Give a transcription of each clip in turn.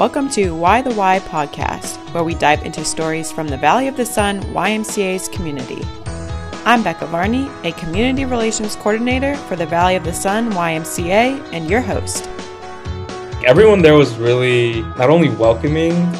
Welcome to Why the Why podcast, where we dive into stories from the Valley of the Sun YMCA's community. I'm Becca Varney, a community relations coordinator for the Valley of the Sun YMCA, and your host. Everyone there was really not only welcoming,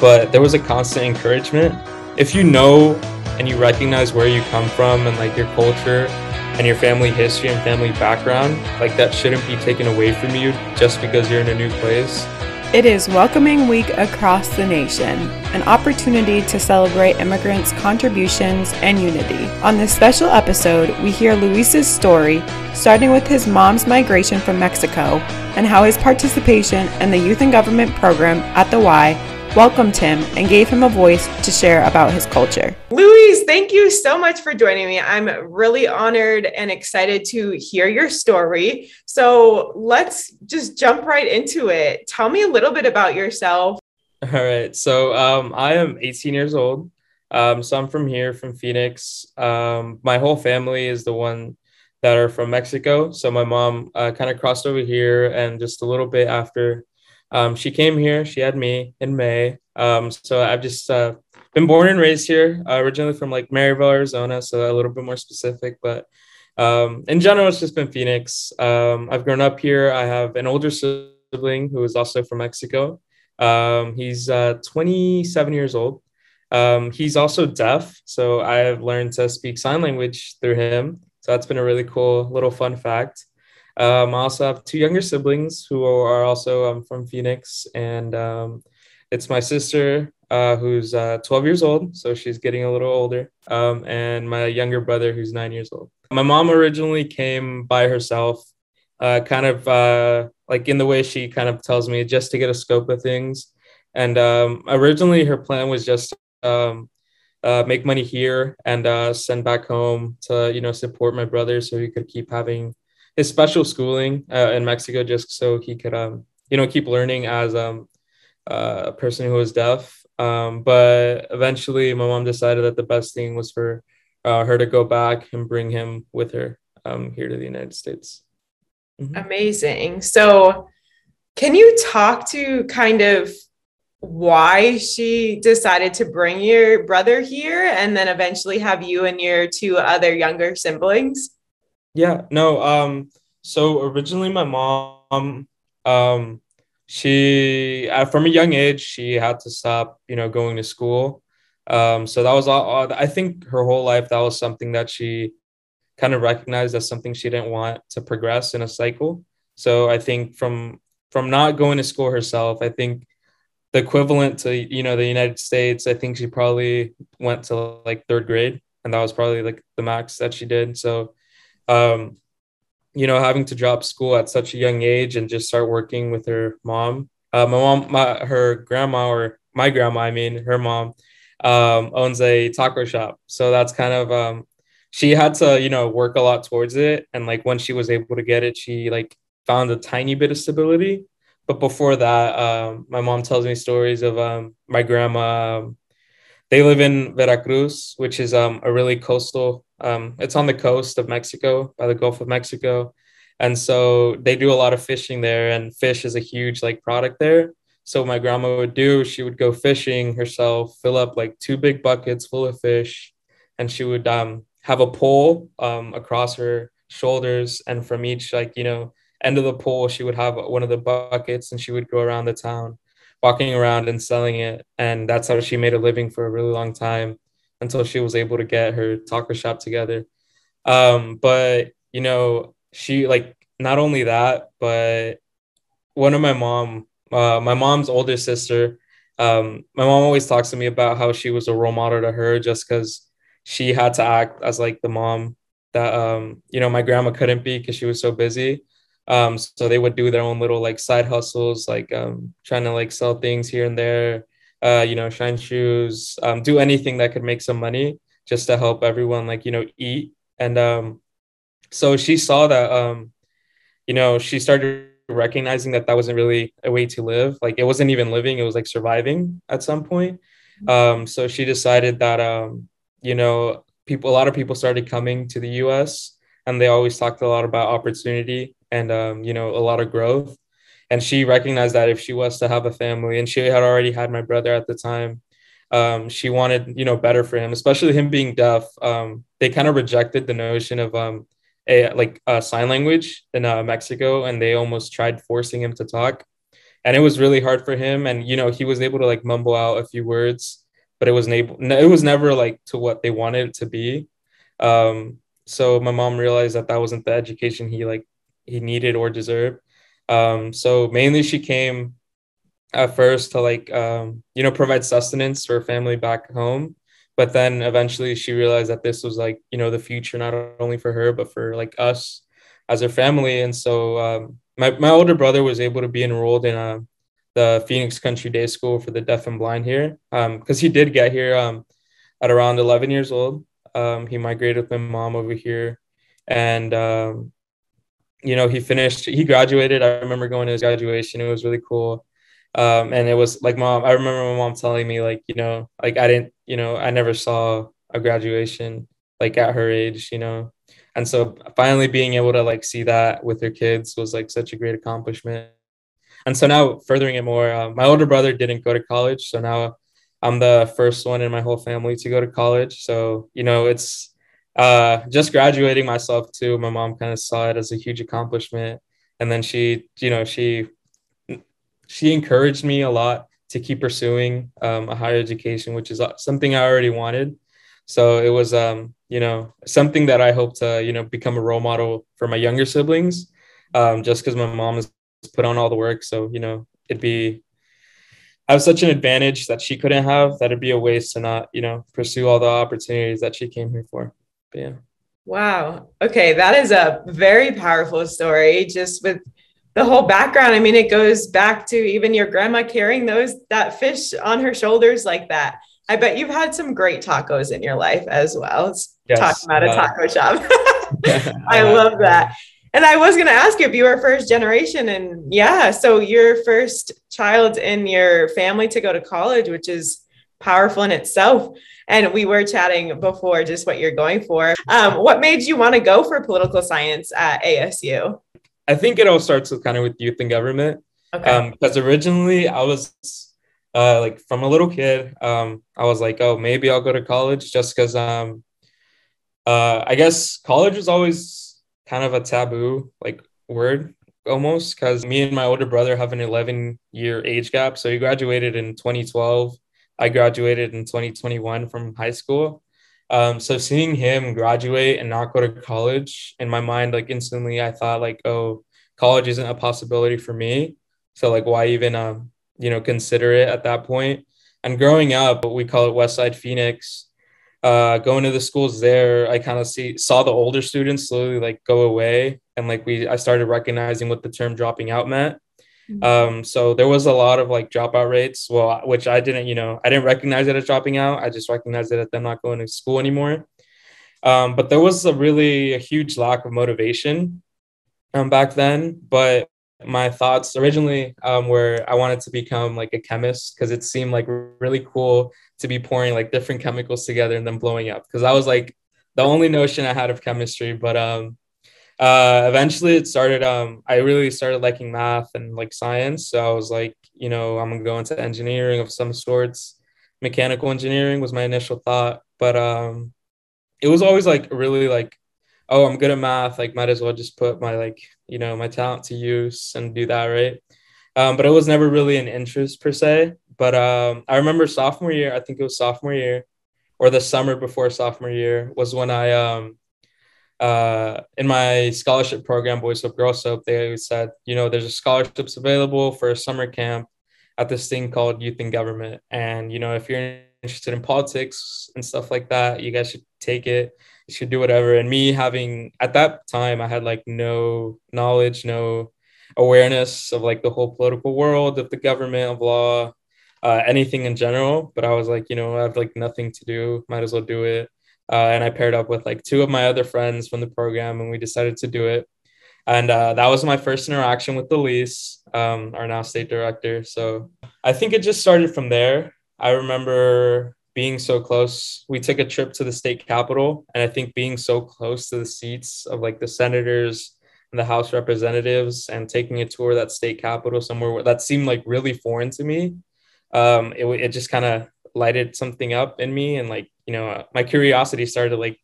but there was a constant encouragement. If you know and you recognize where you come from and like your culture and your family history and family background, like that shouldn't be taken away from you just because you're in a new place. It is Welcoming Week across the nation, an opportunity to celebrate immigrants' contributions and unity. On this special episode, we hear Luis's story, starting with his mom's migration from Mexico and how his participation in the Youth and Government program at the Y welcomed him and gave him a voice to share about his culture. Luis, thank you so much for joining me. I'm really honored and excited to hear your story. So let's just jump right into it. Tell me a little bit about yourself. All right. So um, I am 18 years old. Um, so I'm from here, from Phoenix. Um, my whole family is the one that are from Mexico. So my mom uh, kind of crossed over here, and just a little bit after um, she came here. She had me in May. Um, so I've just uh, been born and raised here, uh, originally from like Maryvale, Arizona. So a little bit more specific, but um, in general, it's just been Phoenix. Um, I've grown up here. I have an older sibling who is also from Mexico. Um, he's uh, 27 years old. Um, he's also deaf, so I have learned to speak sign language through him. So that's been a really cool little fun fact. Um, I also have two younger siblings who are also um, from Phoenix, and um, it's my sister uh, who's uh, 12 years old, so she's getting a little older, um, and my younger brother who's nine years old. My mom originally came by herself, uh, kind of uh, like in the way she kind of tells me, just to get a scope of things. And um, originally, her plan was just um, uh, make money here and uh, send back home to you know support my brother so he could keep having his special schooling uh, in Mexico just so he could, um, you know, keep learning as um, uh, a person who was deaf. Um, but eventually, my mom decided that the best thing was for uh, her to go back and bring him with her um, here to the United States. Mm-hmm. Amazing. So, can you talk to kind of why she decided to bring your brother here and then eventually have you and your two other younger siblings? Yeah, no. Um, so originally my mom, um, she uh, from a young age she had to stop, you know, going to school. Um, so that was all. I think her whole life that was something that she kind of recognized as something she didn't want to progress in a cycle. So I think from from not going to school herself, I think the equivalent to you know the United States, I think she probably went to like third grade, and that was probably like the max that she did. So um, you know, having to drop school at such a young age and just start working with her mom. Uh, my mom, my her grandma or my grandma, I mean, her mom um, owns a taco shop, so that's kind of um, she had to you know work a lot towards it, and like when she was able to get it, she like found a tiny bit of stability. But before that, um, my mom tells me stories of um, my grandma. They live in Veracruz, which is um, a really coastal um, it's on the coast of Mexico by the Gulf of Mexico. And so they do a lot of fishing there, and fish is a huge like product there. So my grandma would do, she would go fishing herself, fill up like two big buckets full of fish, and she would um, have a pole um, across her shoulders, and from each like you know end of the pole, she would have one of the buckets, and she would go around the town, walking around and selling it, and that's how she made a living for a really long time until she was able to get her taco shop together. Um, but you know, she like not only that, but one of my mom, uh, my mom's older sister, um, my mom always talks to me about how she was a role model to her just because she had to act as like the mom that um, you know my grandma couldn't be because she was so busy. Um, so they would do their own little like side hustles, like um, trying to like sell things here and there, uh, you know, shine shoes, um, do anything that could make some money just to help everyone, like, you know, eat. And um, so she saw that, um, you know, she started recognizing that that wasn't really a way to live. Like, it wasn't even living, it was like surviving at some point. Um, so she decided that, um, you know, people, a lot of people started coming to the US and they always talked a lot about opportunity and, um, you know, a lot of growth and she recognized that if she was to have a family, and she had already had my brother at the time, um, she wanted you know better for him, especially him being deaf. Um, they kind of rejected the notion of um, a like a sign language in uh, Mexico, and they almost tried forcing him to talk, and it was really hard for him. And you know he was able to like mumble out a few words, but it was able it was never like to what they wanted it to be. Um, so my mom realized that that wasn't the education he like he needed or deserved. Um, so mainly she came at first to like um, you know provide sustenance for her family back home. But then eventually she realized that this was like you know the future not only for her but for like us as her family. And so um, my, my older brother was able to be enrolled in uh, the phoenix country day school for the deaf and blind here because um, he did get here um, at around 11 years old um, he migrated with my mom over here. And um, you know he finished he graduated. I remember going to his graduation. It was really cool. Um, and it was like mom i remember my mom telling me like you know like i didn't you know i never saw a graduation like at her age you know? And so finally being able to like see that with her kids was like such a great accomplishment. And so now furthering it more uh, my older brother didn't go to college. So now i'm the first one in my whole family to go to college so you know it's uh, just graduating myself too my mom kind of saw it as a huge accomplishment and then she you know she she encouraged me a lot to keep pursuing um, a higher education, which is uh, something I already wanted. So it was, um, you know, something that I hope to, you know, become a role model for my younger siblings, um, just because my mom has put on all the work. So, you know, it'd be, have such an advantage that she couldn't have that it'd be a waste to not, you know, pursue all the opportunities that she came here for. But yeah. Wow. Okay. That is a very powerful story just with the whole background. I mean, it goes back to even your grandma carrying those that fish on her shoulders like that. I bet you've had some great tacos in your life as well. Yes, talking about uh, a taco shop. I love that. And I was going to ask you if you were first generation. And yeah, so your first child in your family to go to college, which is powerful in itself. And we were chatting before just what you're going for. Um, what made you want to go for political science at ASU? I think it all starts with kind of with youth and government. Okay. Um, because originally I was uh like from a little kid, um, I was like, oh, maybe I'll go to college just because um uh I guess college was always kind of a taboo like word almost because me and my older brother have an 11 year age gap. So he graduated in 2012. I graduated in 2021 from high school. Um, so seeing him graduate and not go to college in my mind, like instantly, I thought like, oh, college isn't a possibility for me. So like, why even, um, you know, consider it at that point? And growing up, we call it Westside Phoenix. Uh, going to the schools there, I kind of see saw the older students slowly like go away, and like we, I started recognizing what the term dropping out meant. Mm-hmm. Um, so there was a lot of like dropout rates, well, which I didn't, you know, I didn't recognize it as dropping out. I just recognized it as them not going to school anymore. Um, but there was a really a huge lack of motivation um, back then. But my thoughts originally um, were I wanted to become like a chemist because it seemed like really cool to be pouring like different chemicals together and then blowing up. Because I was like the only notion I had of chemistry, but um, uh, eventually it started um, i really started liking math and like science so i was like you know i'm gonna go into engineering of some sorts mechanical engineering was my initial thought but um, it was always like really like oh i'm good at math like might as well just put my like you know my talent to use and do that right um, but it was never really an interest per se but um, i remember sophomore year i think it was sophomore year or the summer before sophomore year was when i um, uh, in my scholarship program, Boys Hope Girls Hope, they said, you know, there's a scholarships available for a summer camp at this thing called Youth in Government. And, you know, if you're interested in politics and stuff like that, you guys should take it. You should do whatever. And me having, at that time, I had like no knowledge, no awareness of like the whole political world, of the government, of law, uh, anything in general. But I was like, you know, I have like nothing to do, might as well do it. Uh, and I paired up with like two of my other friends from the program, and we decided to do it. And uh, that was my first interaction with Elise, um, our now state director. So I think it just started from there. I remember being so close. We took a trip to the state capitol, and I think being so close to the seats of like the senators and the House Representatives and taking a tour of that state capitol somewhere where that seemed like really foreign to me. Um, it, it just kind of lighted something up in me and like, you know, my curiosity started like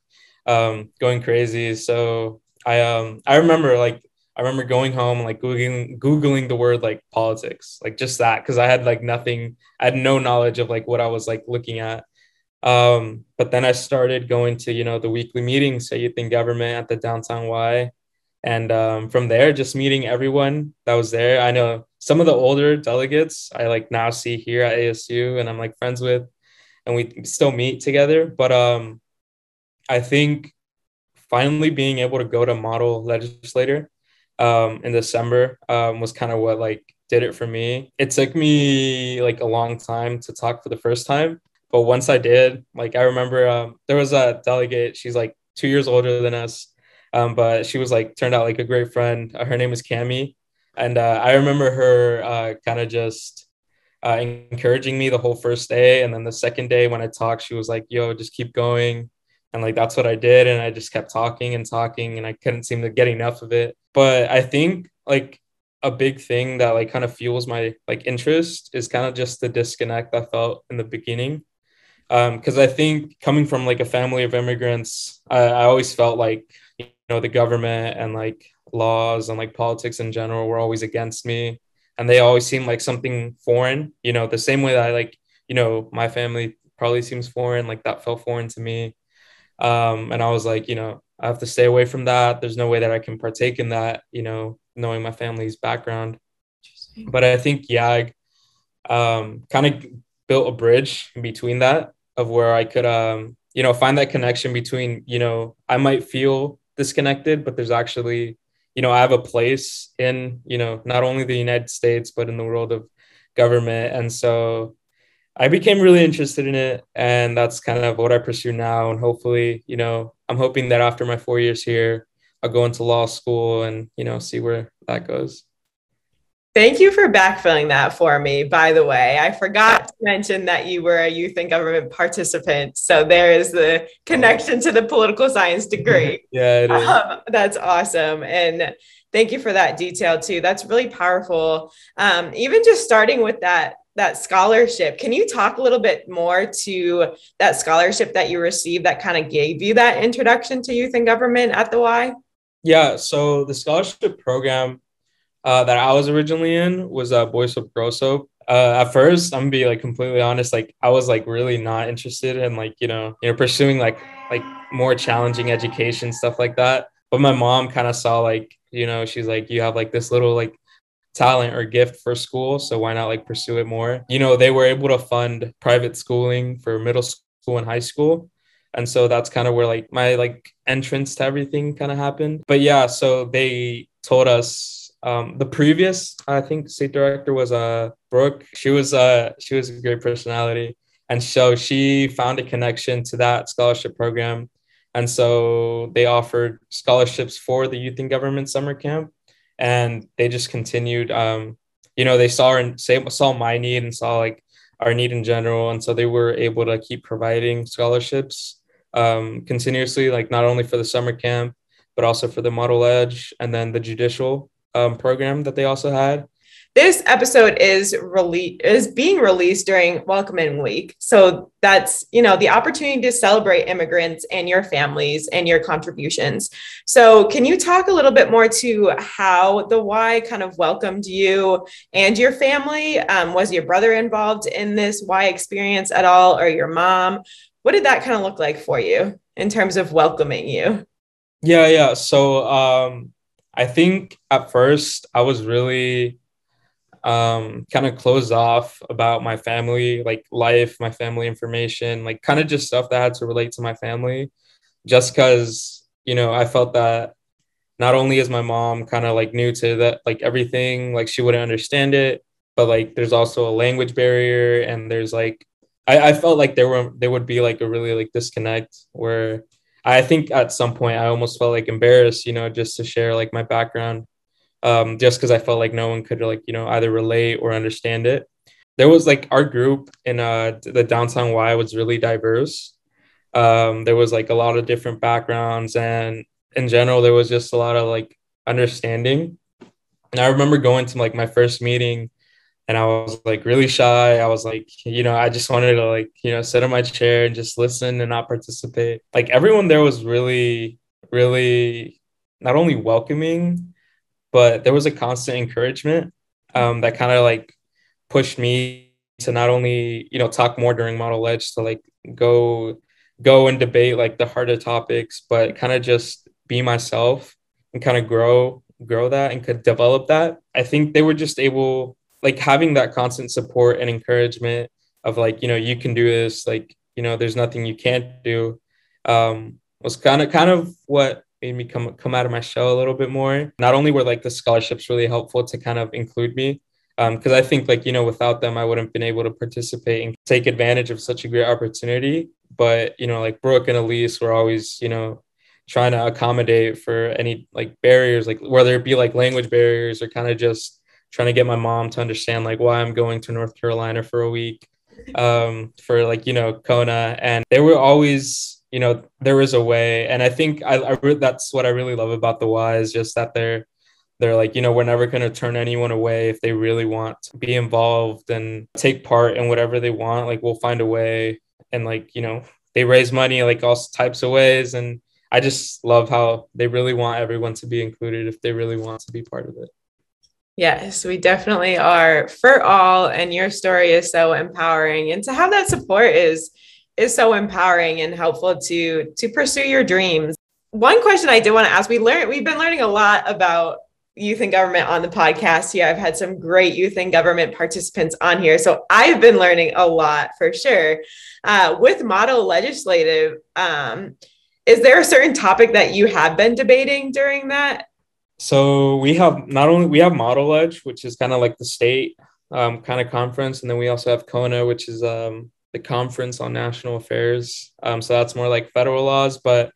um, going crazy. So I, um, I remember like, I remember going home like googling googling the word like politics, like just that, because I had like nothing, I had no knowledge of like what I was like looking at. Um, but then I started going to you know the weekly meetings at Youth in Government at the downtown Y, and um, from there just meeting everyone that was there. I know some of the older delegates I like now see here at ASU, and I'm like friends with, and we still meet together. But um, I think finally being able to go to model legislator um, in December um, was kind of what like did it for me. It took me like a long time to talk for the first time, but once I did, like I remember um, there was a delegate. She's like two years older than us, um, but she was like turned out like a great friend. Uh, her name is Cami, and uh, I remember her uh, kind of just uh, encouraging me the whole first day, and then the second day when I talked, she was like, "Yo, just keep going." And like that's what I did, and I just kept talking and talking, and I couldn't seem to get enough of it. But I think like a big thing that like kind of fuels my like interest is kind of just the disconnect I felt in the beginning because um, I think coming from like a family of immigrants, I, I always felt like you know the government and like laws and like politics in general were always against me, and they always seemed like something foreign. You know, the same way that I like you know my family probably seems foreign, like that felt foreign to me. Um, and I was like, you know, I have to stay away from that. There's no way that I can partake in that. You know, knowing my family's background. But I think YAG um, kind of built a bridge in between that of where I could, um, you know, find that connection between, you know, I might feel disconnected, but there's actually, you know, I have a place in, you know, not only the United States, but in the world of government. And so I became really interested in it. And that's kind of what I pursue now. And hopefully, you know, I'm hoping that after my four years here, I'll go into law school and, you know, see where that goes. Thank you for backfilling that for me, by the way. I forgot to mention that you were a youth and government participant. So there is the connection to the political science degree. yeah, um, that's awesome. And thank you for that detail too. That's really powerful. Um, even just starting with that that scholarship. Can you talk a little bit more to that scholarship that you received that kind of gave you that introduction to youth and government at the Y? Yeah, so the scholarship program uh, that I was originally in was uh, Boys Hope Girls Hope. Uh, at first, I'm gonna be like completely honest. Like I was like really not interested in like you know you know pursuing like like more challenging education stuff like that. But my mom kind of saw like you know she's like you have like this little like talent or gift for school, so why not like pursue it more? You know they were able to fund private schooling for middle school and high school and so that's kind of where like my like entrance to everything kind of happened but yeah so they told us um, the previous, I think, state director was uh, Brooke. She was uh, she was a great personality, and so she found a connection to that scholarship program, and so they offered scholarships for the youth in government summer camp, and they just continued. Um, you know, they saw and saw my need and saw like our need in general, and so they were able to keep providing scholarships um, continuously, like not only for the summer camp but also for the model leg and then the judicial um, program that they also had. This episode is release is being released during Welcoming Week, so that's you know the opportunity to celebrate immigrants and your families and your contributions. So, can you talk a little bit more to how the Y kind of welcomed you and your family? Um, was your brother involved in this Y experience at all, or your mom? What did that kind of look like for you in terms of welcoming you? Yeah, yeah. So um, I think at first I was really um, kind of closed off about my family, like life, my family information, like kind of just stuff that had to relate to my family, just because, you know, I felt that not only is my mom kind of like new to that, like everything, like she wouldn't understand it, but like there's also a language barrier and there's like, I, I felt like there were, there would be like a really like disconnect where I think at some point I almost felt like embarrassed, you know, just to share like my background, um, just because I felt like no one could like, you know, either relate or understand it. There was like our group in uh, the downtown Y was really diverse. Um, there was like a lot of different backgrounds, and in general, there was just a lot of like understanding. And I remember going to like my first meeting and I was like really shy. I was like, you know, I just wanted to like, you know, sit in my chair and just listen and not participate. Like everyone there was really, really not only welcoming, but there was a constant encouragement um, that kind of like pushed me to not only, you know, talk more during Model Leg to like go go and debate like the harder topics, but kind of just be myself and kind of grow grow that and could develop that. I think they were just able like having that constant support and encouragement of like you know you can do this like you know there's nothing you can't do um was kind of kind of what made me come come out of my shell a little bit more not only were like the scholarships really helpful to kind of include me because um, I think like you know without them I wouldn't have been able to participate and take advantage of such a great opportunity. But you know like Brooke and Elise were always you know trying to accommodate for any like barriers like whether it be like language barriers or kind of just trying to get my mom to understand like why I'm going to North Carolina for a week um, for like you know CONA, and they were always you know there is a way, and I think I, I that's what I really love about the Y is just that they're they're like you know we're never going to turn anyone away if they really want to be involved and take part in whatever they want. Like we'll find a way. And like you know they raise money like all types of ways. And i just love how they really want everyone to be included if they really want to be part of it. Yes, we definitely are. For all and your story is so empowering. And to have that support is is so empowering and helpful to to pursue your dreams. One question I did want to ask, we learned we've been learning a lot about youth and government on the podcast here. I've had some great youth and government participants on here. So I've been learning a lot for sure. Uh, with model legislative, um, is there a certain topic that you have been debating during that so we have not only we have Model Leg, which is kind of like the state um, kind of conference, and then we also have CONA, which is um, the conference on national affairs. Um, so that's more like federal laws, but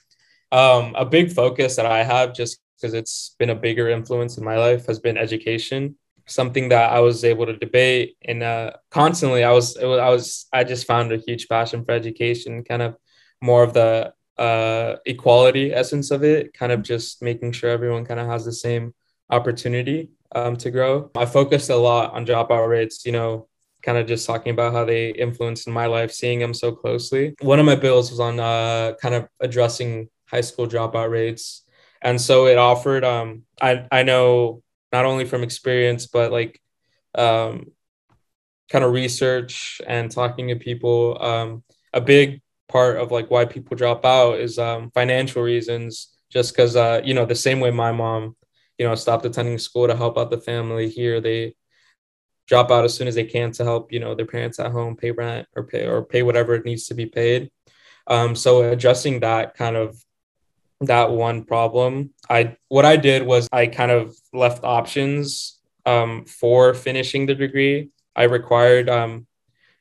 um, a big focus that I have just because it's been a bigger influence in my life has been education. Something that I was able to debate and uh, constantly. I was, was I was I just found a huge passion for education, kind of more of the uh, equality essence of it, kind of just making sure everyone kind of has the same opportunity um, to grow. I focused a lot on dropout rates, you know, kind of just talking about how they influenced in my life, seeing them so closely. One of my bills was on uh, kind of addressing high school dropout rates. And so it offered, um, I, I know not only from experience, but like um, kind of research and talking to people, um, a big part of like why people drop out is um, financial reasons. Just because uh, you know the same way my mom, you know, stopped attending school to help out the family here, they drop out as soon as they can to help you know their parents at home pay rent or pay or pay whatever it needs to be paid. Um, so addressing that kind of that one problem, I what I did was I kind of left options um, for finishing the degree. I required um,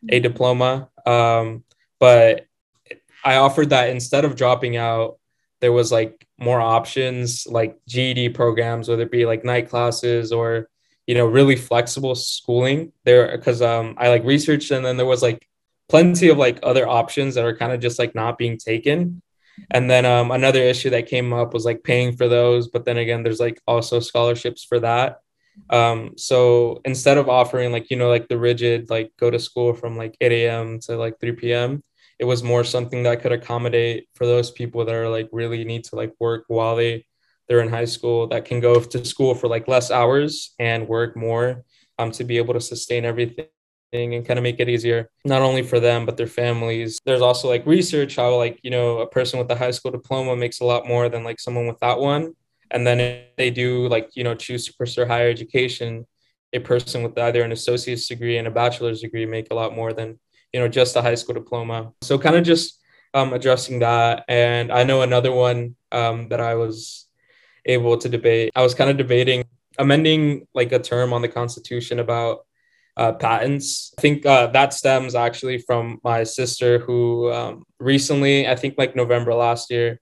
a diploma, um, but I offered that instead of dropping out, there was like more options like GED programs, whether it be like night classes or you know really flexible schooling there because um I like researched and then there was like plenty of like other options that are kind of just like not being taken. And then um, another issue that came up was like paying for those, but then again, there's like also scholarships for that. Um, so instead of offering like you know like the rigid like go to school from like 8 a.m. to like 3 p.m., it was more something that could accommodate for those people that are like really need to like work while they they're in high school that can go to school for like less hours and work more um, to be able to sustain everything and kind of make it easier not only for them but their families there's also like research how like you know a person with a high school diploma makes a lot more than like someone without one and then if they do like you know choose to pursue higher education a person with either an associate's degree and a bachelor's degree make a lot more than you know, just a high school diploma. So kind of just um, addressing that. And I know another one um, that I was able to debate. I was kind of debating amending like a term on the Constitution about uh, patents. I think uh, that stems actually from my sister who um, recently, I think like November last year,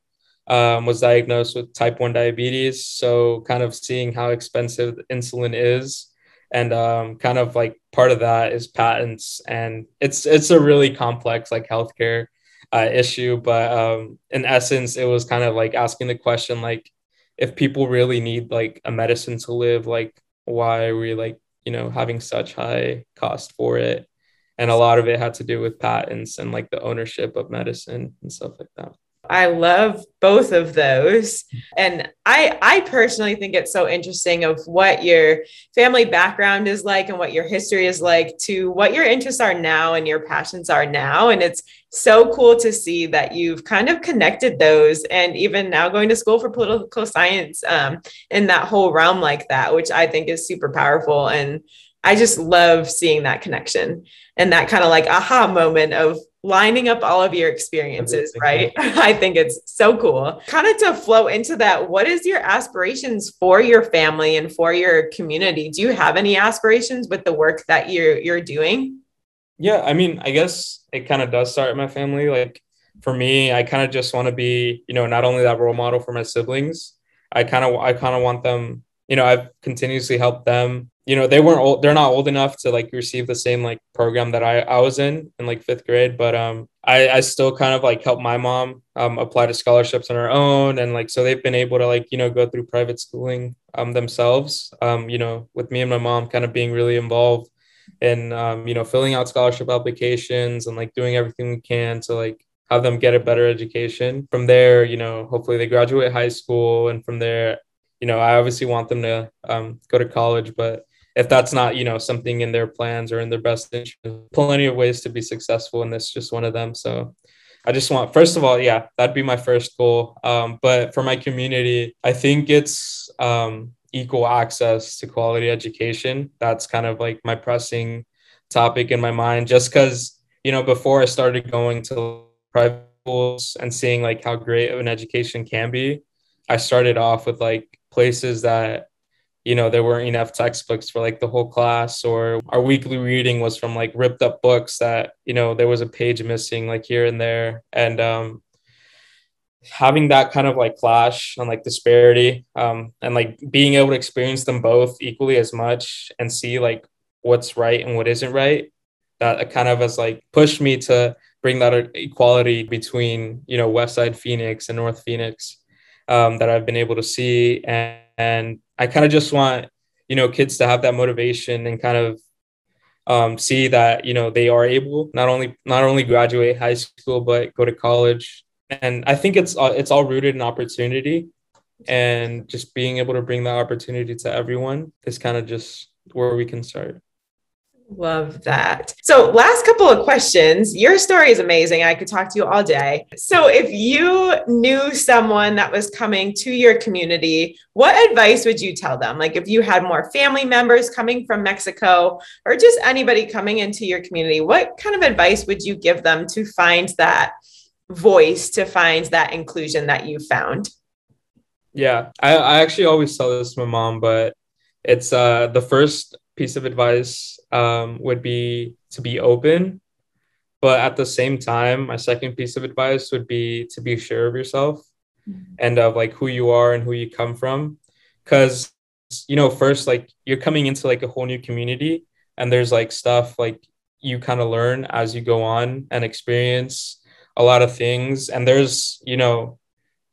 um, was diagnosed with type 1 diabetes. So, kind of seeing how expensive insulin is and um, kind of like part of that is patents and it's it's a really complex like healthcare uh, issue but um, in essence it was kind of like asking the question like if people really need like a medicine to live, like why are we like, you know, having such high cost for it? And a lot of it had to do with patents and like the ownership of medicine and stuff like that. I love both of those. And I I personally think it's so interesting of what your family background is like and what your history is like to what your interests are now and your passions are now and it's so cool to see that you've kind of connected those and even now going to school for political science um, in that whole realm like that which I think is super powerful and I just love seeing that connection and that kind of like aha moment of lining up all of your experiences, right? I think it's so cool. Kind of to flow into that, what is your aspirations for your family and for your community? Do you have any aspirations with the work that you're you're doing? Yeah, I mean, I guess it kind of does start in my family. Like for me, I kind of just want to be, you know, not only that role model for my siblings, I kind of I kind of want them, you know, I've continuously helped them you know they weren't old they're not old enough to like receive the same like program that i i was in in like fifth grade but um i i still kind of like help my mom um apply to scholarships on her own and like so they've been able to like you know go through private schooling um themselves um you know with me and my mom kind of being really involved in um you know filling out scholarship applications and like doing everything we can to like have them get a better education. From there you know hopefully they graduate high school and from there you know i obviously want them to um, go to college but if that's not you know something in their plans or in their best interest. Plenty of ways to be successful and that's just one of them. So i just want first of all yeah that'd be my first goal. Um, but for my community i think it's um, equal access to quality education. That's kind of like my pressing topic in my mind just because you know before i started going to private schools and seeing like how great of an education can be i started off with like places that you know there weren't enough textbooks for like the whole class or our weekly reading was from like ripped up books that you know there was a page missing like here and there. And um having that kind of like clash and like disparity um and like being able to experience them both equally as much and see like what's right and what isn't right that kind of has like pushed me to bring that equality between you know west side phoenix and north phoenix um, that i've been able to see. And, and I kind of just want, you know, kids to have that motivation and kind of um, see that, you know, they are able not only not only graduate high school, but go to college. And I think it's uh, it's all rooted in opportunity and just being able to bring that opportunity to everyone is kind of just where we can start. Love that. So, last couple of questions. Your story is amazing. I could talk to you all day. So, if you knew someone that was coming to your community, what advice would you tell them? Like, if you had more family members coming from Mexico or just anybody coming into your community, what kind of advice would you give them to find that voice, to find that inclusion that you found? Yeah, I, I actually always tell this to my mom, but it's uh, the first piece of advice um, would be to be open. But at the same time, my second piece of advice would be to be sure of yourself mm-hmm. and of like who you are and who you come from. Cause, you know, first, like you're coming into like a whole new community and there's like stuff like you kind of learn as you go on and experience a lot of things. And there's, you know,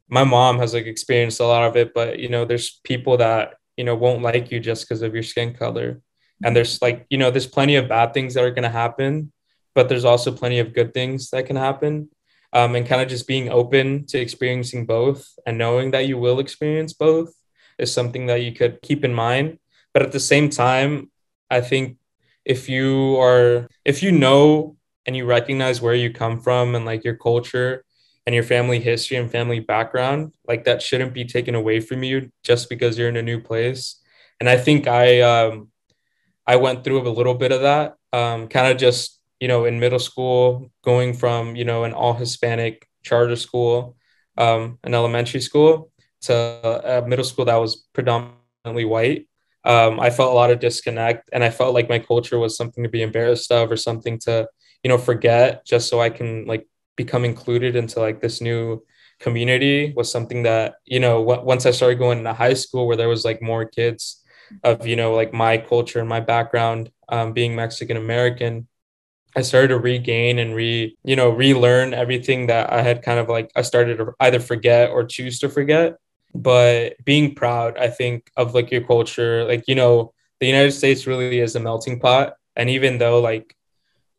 my mom has like experienced a lot of it, but you know, there's people that, you know, won't like you just because of your skin color and there's like you know there's plenty of bad things that are going to happen but there's also plenty of good things that can happen. Um, and kind of just being open to experiencing both and knowing that you will experience both is something that you could keep in mind. But at the same time i think if you are if you know and you recognize where you come from and like your culture and your family history and family background like that shouldn't be taken away from you just because you're in a new place. And i think i um, I went through a little bit of that, um, kind of just, you know, in middle school, going from, you know, an all Hispanic charter school, um, an elementary school to a middle school that was predominantly white. Um, I felt a lot of disconnect and I felt like my culture was something to be embarrassed of or something to, you know, forget just so I can like become included into like this new community was something that, you know, w- once I started going to high school where there was like more kids of you know like my culture and my background um, being mexican american i started to regain and re you know relearn everything that i had kind of like i started to either forget or choose to forget but being proud, I think, of like your culture, like, you know, the United States really is a melting pot. And even though like,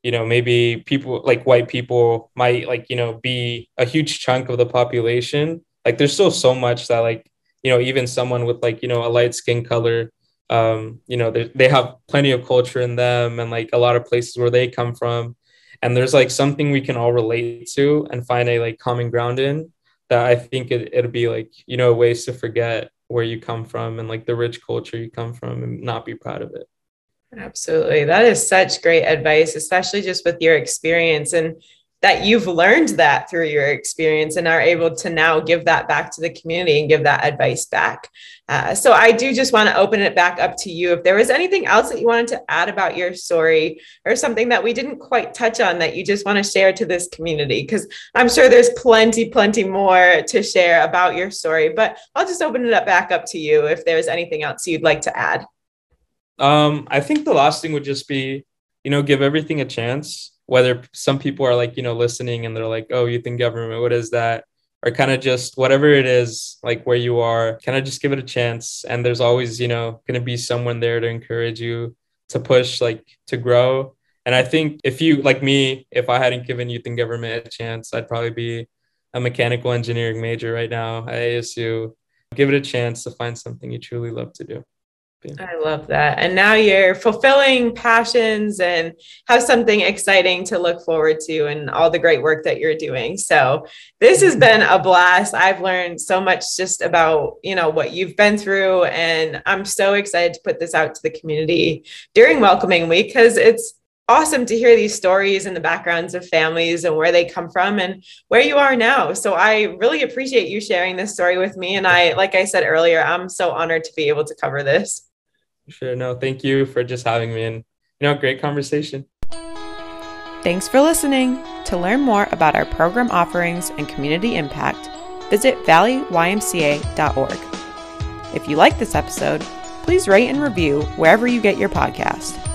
you know, maybe people like white people might like, you know, be a huge chunk of the population, like there's still so much that like, you know, even someone with like, you know, a light skin color, um, you know, they, have plenty of culture in them and like a lot of places where they come from. And there's like something we can all relate to and find a like common ground in that I think it, it'll be like, you know, ways to forget where you come from and like the rich culture you come from and not be proud of it. Absolutely. That is such great advice, especially just with your experience and that you've learned that through your experience and are able to now give that back to the community and give that advice back. Uh, so I do just want to open it back up to you. If there was anything else that you wanted to add about your story or something that we didn't quite touch on that you just want to share to this community, because I'm sure there's plenty, plenty more to share about your story, but I'll just open it up back up to you if there's anything else you'd like to add. Um, I think the last thing would just be, you know, give everything a chance whether some people are like you know listening and they're like oh youth in government what is that? Or kind of just whatever it is like where you are kind of just give it a chance. And there's always you know going to be someone there to encourage you to push like to grow. And i think if you like me if i hadn't given youth in government a chance i'd probably be a mechanical engineering major right now at asu give it a chance to find something you truly love to do I love that. And now you're fulfilling passions and have something exciting to look forward to and all the great work that you're doing. So this has been a blast. I've learned so much just about, you know, what you've been through. And I'm so excited to put this out to the community during welcoming week because it's awesome to hear these stories and the backgrounds of families and where they come from and where you are now. So I really appreciate you sharing this story with me. And I, like I said earlier, I'm so honored to be able to cover this. Sure. No, thank you for just having me and, you know, great conversation. Thanks for listening. To learn more about our program offerings and community impact, visit valleyymca.org. If you like this episode, please rate and review wherever you get your podcast.